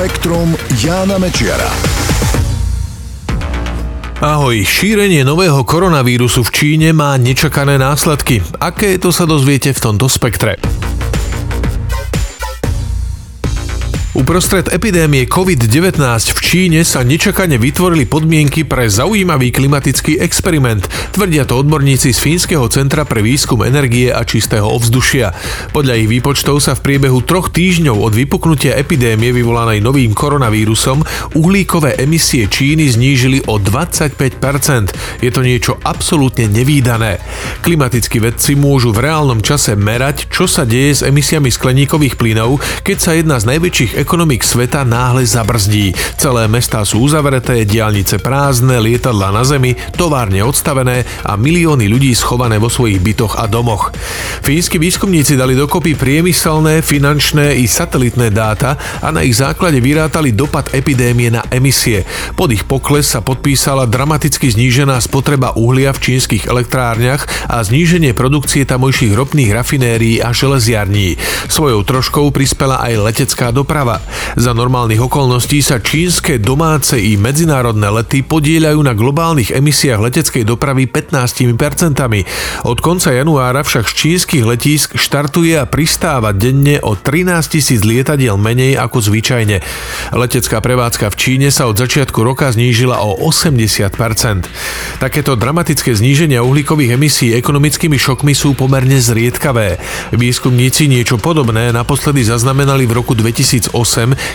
Spektrum Jána Mečiara. Ahoj, šírenie nového koronavírusu v Číne má nečakané následky. Aké to sa dozviete v tomto spektre? Uprostred epidémie COVID-19 v Číne sa nečakane vytvorili podmienky pre zaujímavý klimatický experiment, tvrdia to odborníci z Fínskeho centra pre výskum energie a čistého ovzdušia. Podľa ich výpočtov sa v priebehu troch týždňov od vypuknutia epidémie vyvolanej novým koronavírusom uhlíkové emisie Číny znížili o 25%. Je to niečo absolútne nevýdané. Klimatickí vedci môžu v reálnom čase merať, čo sa deje s emisiami skleníkových plynov, keď sa jedna z najväčších ekonomik sveta náhle zabrzdí. Celé mestá sú uzavreté, diálnice prázdne, lietadla na zemi, továrne odstavené a milióny ľudí schované vo svojich bytoch a domoch. Fínsky výskumníci dali dokopy priemyselné, finančné i satelitné dáta a na ich základe vyrátali dopad epidémie na emisie. Pod ich pokles sa podpísala dramaticky znížená spotreba uhlia v čínskych elektrárniach a zníženie produkcie tamojších ropných rafinérií a železiarní. Svojou troškou prispela aj letecká doprava. Za normálnych okolností sa čínske domáce i medzinárodné lety podieľajú na globálnych emisiách leteckej dopravy 15%. Od konca januára však z čínskych letísk štartuje a pristáva denne o 13 tisíc lietadiel menej ako zvyčajne. Letecká prevádzka v Číne sa od začiatku roka znížila o 80%. Takéto dramatické zníženia uhlíkových emisí ekonomickými šokmi sú pomerne zriedkavé. Výskumníci niečo podobné naposledy zaznamenali v roku 2008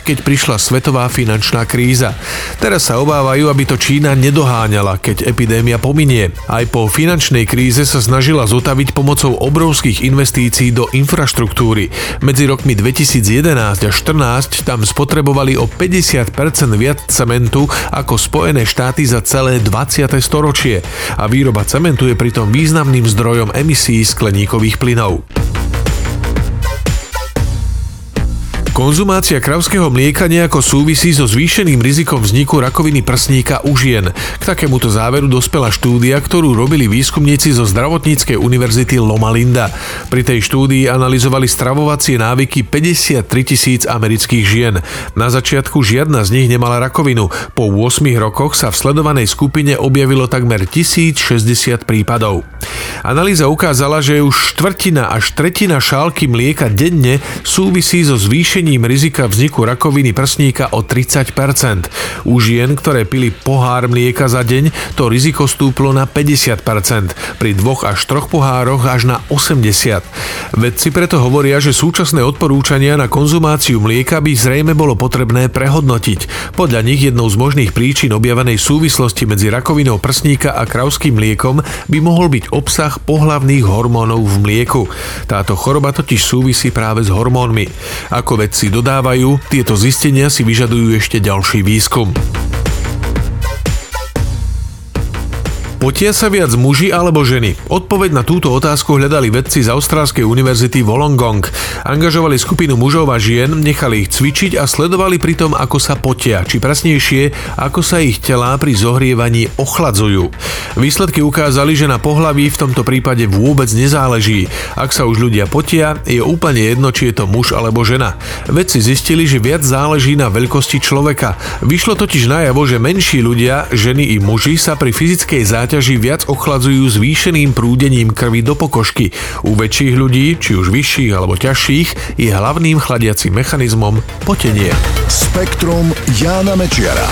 keď prišla svetová finančná kríza. Teraz sa obávajú, aby to Čína nedoháňala, keď epidémia pominie. Aj po finančnej kríze sa snažila zotaviť pomocou obrovských investícií do infraštruktúry. Medzi rokmi 2011 a 2014 tam spotrebovali o 50% viac cementu ako Spojené štáty za celé 20. storočie a výroba cementu je pritom významným zdrojom emisí skleníkových plynov. Konzumácia kravského mlieka nejako súvisí so zvýšeným rizikom vzniku rakoviny prsníka u žien. K takémuto záveru dospela štúdia, ktorú robili výskumníci zo zdravotníckej univerzity Loma Linda. Pri tej štúdii analyzovali stravovacie návyky 53 tisíc amerických žien. Na začiatku žiadna z nich nemala rakovinu. Po 8 rokoch sa v sledovanej skupine objavilo takmer 1060 prípadov. Analýza ukázala, že už štvrtina až tretina šálky mlieka denne súvisí so zvýšením rizika vzniku rakoviny prsníka o 30%. U žien, ktoré pili pohár mlieka za deň, to riziko stúplo na 50%, pri dvoch až troch pohároch až na 80%. Vedci preto hovoria, že súčasné odporúčania na konzumáciu mlieka by zrejme bolo potrebné prehodnotiť. Podľa nich jednou z možných príčin objavenej súvislosti medzi rakovinou prsníka a kravským mliekom by mohol byť obsah pohlavných hormónov v mlieku. Táto choroba totiž súvisí práve s hormónmi. Ako vedci dodávajú, tieto zistenia si vyžadujú ešte ďalší výskum. Potia sa viac muži alebo ženy? Odpoveď na túto otázku hľadali vedci z Austrálskej univerzity Wollongong. Angažovali skupinu mužov a žien, nechali ich cvičiť a sledovali pritom, ako sa potia, či presnejšie, ako sa ich telá pri zohrievaní ochladzujú. Výsledky ukázali, že na pohlaví v tomto prípade vôbec nezáleží. Ak sa už ľudia potia, je úplne jedno, či je to muž alebo žena. Vedci zistili, že viac záleží na veľkosti človeka. Vyšlo totiž najavo, že menší ľudia, ženy i muži sa pri fyzickej záťaži záťaži viac ochladzujú zvýšeným prúdením krvi do pokožky. U väčších ľudí, či už vyšších alebo ťažších, je hlavným chladiacim mechanizmom potenie. Spektrum Jána Mečiara.